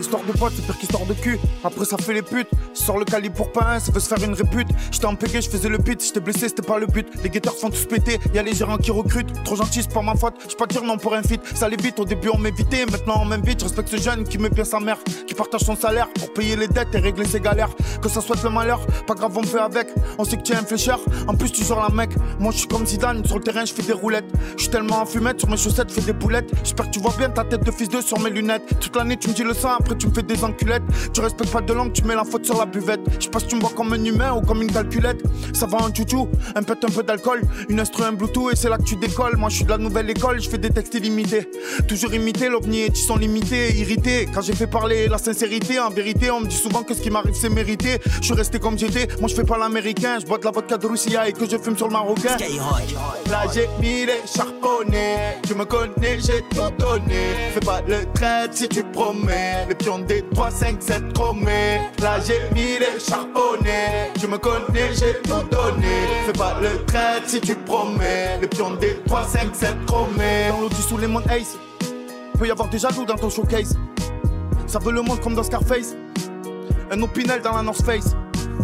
Histoire de pote, c'est pire qu'histoire de cul. Après, ça fait les putes. Je sors le calibre pour pain, ça veut se faire une répute. J'étais en PG, je faisais le beat. J'étais blessé, c'était pas le but. Les guetteurs font tous péter. Y'a les gérants qui recrutent. Trop gentil, c'est pas ma faute. J'peux pas dire non pour un fit. Ça allait vite, au début on m'évitait. Maintenant on m'invite. Je respecte ce jeune qui met bien sa mère. Qui partage son salaire pour payer les dettes et régler ses galères. Que ça soit le malheur, pas grave, on fait avec. On sait que tu es un flécheur. En plus, tu la mec. Moi, je suis comme Zidane. Sur le terrain, je fais des roulettes. Je suis tellement en fumette. Sur mes chaussettes, fais des boulettes. J'espère que tu vois bien ta tête de fils de sur mes lunettes. Toute l'année, tu me dis le sang. Après, tu me fais des enculettes. Tu respectes pas de langue, tu mets la faute sur la buvette. Je passe, tu me vois comme un humain ou comme une calculette. Ça va un chouchou, un peu un peu d'alcool, une instru, un Bluetooth et c'est là que tu décolles. Moi, je suis de la nouvelle école, je fais des textes illimités. Toujours imité, l'ovni et ils sont limités, irrités. Quand j'ai fait parler la sincérité, en vérité, on me dit souvent que ce qui m'arrive c'est mérité. Je suis resté comme j'étais, moi je fais pas l'américain, je bois de la vodka de Russie et que je fume sur le marocain. Là j'ai mis les charbonnés, tu me connais, j'ai tout donné. Fais pas le trait si tu promets, les pions des 3, 5, 7 chromés. Là j'ai mis les charbonnés, tu me connais, j'ai tout donné. Fais pas le trait si tu promets, les pions des 3, 5, 7 chromés. Dans l'audi sous les mondes Ace, peut y avoir des jaloux dans ton showcase. Ça veut le monde comme dans Scarface. Un opinel dans la North Face.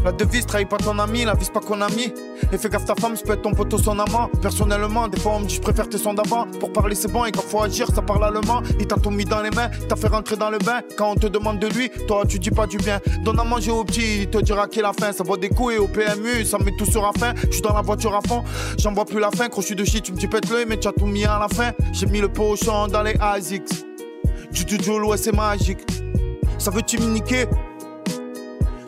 La devise trahit pas ton ami, la vise pas mis. Et fais gaffe ta femme, ça peut être ton poteau, son amant. Personnellement, des fois on me dit je préfère tes sons d'avant. Pour parler c'est bon et quand faut agir, ça parle allemand. Il t'a tout mis dans les mains, t'a fait rentrer dans le bain. Quand on te demande de lui, toi tu dis pas du bien. Donne à manger au petit, il te dira qu'il a faim. Ça boit des coups et au PMU, ça met tout sur la fin. Je suis dans la voiture à fond, j'en vois plus la fin. Crochu de shit, tu me dis pète le mais tu as tout mis à la fin. J'ai mis le pochon dans les ASICS. Du du ouais c'est magique. Ça veut-tu me niquer?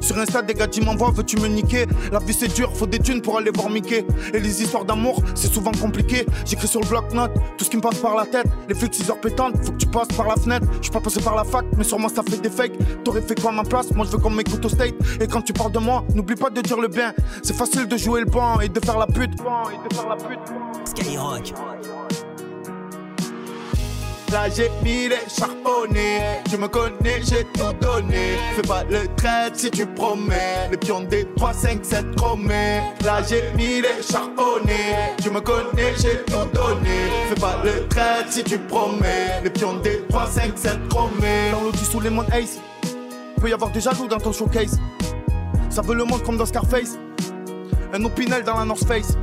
Sur Insta, des gars m'envoient, veux-tu me niquer? La vie c'est dur, faut des thunes pour aller voir Mickey. Et les histoires d'amour, c'est souvent compliqué. J'écris sur le bloc-notes tout ce qui me passe par la tête. Les flics 6 heures pétantes, faut que tu passes par la fenêtre. Je suis pas passé par la fac, mais moi ça fait des fakes. T'aurais fait quoi à ma place? Moi je veux qu'on m'écoute au state. Et quand tu parles de moi, n'oublie pas de dire le bien. C'est facile de jouer le banc et de faire la pute. Et de faire la pute. Skyrock. Là j'ai mis les charbonnés, tu me connais, j'ai tout donné. Fais pas le trait si tu promets, les pions des 3, 5, 7 chromés. Là j'ai mis les charbonnés, tu me connais, j'ai tout donné. Fais pas le trait si tu promets, les pions des 3, 5, 7 chromés. Dans l'audi sous les mondes Ace, peut y avoir des jaloux dans ton showcase. Ça veut le monde comme dans Scarface, un opinel dans la North Face.